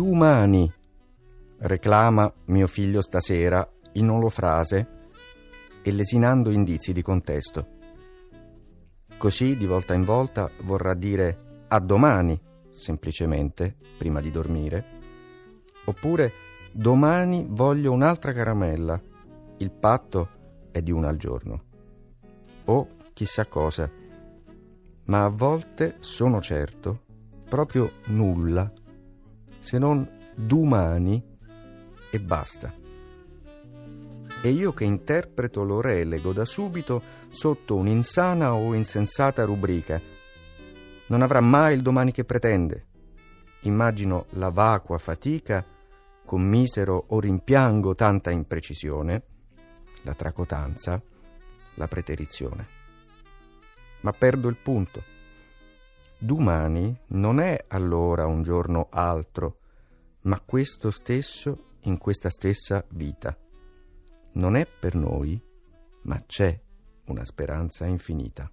domani, reclama mio figlio stasera in olofrase e lesinando indizi di contesto. Così, di volta in volta, vorrà dire a domani, semplicemente, prima di dormire, oppure domani voglio un'altra caramella, il patto è di una al giorno. O chissà cosa, ma a volte sono certo proprio nulla se non domani e basta. E io che interpreto lo relego da subito sotto un'insana o insensata rubrica. Non avrà mai il domani che pretende. Immagino la vacua fatica, commisero o rimpiango tanta imprecisione, la tracotanza, la preterizione. Ma perdo il punto. Domani non è allora un giorno altro, ma questo stesso in questa stessa vita. Non è per noi, ma c'è una speranza infinita.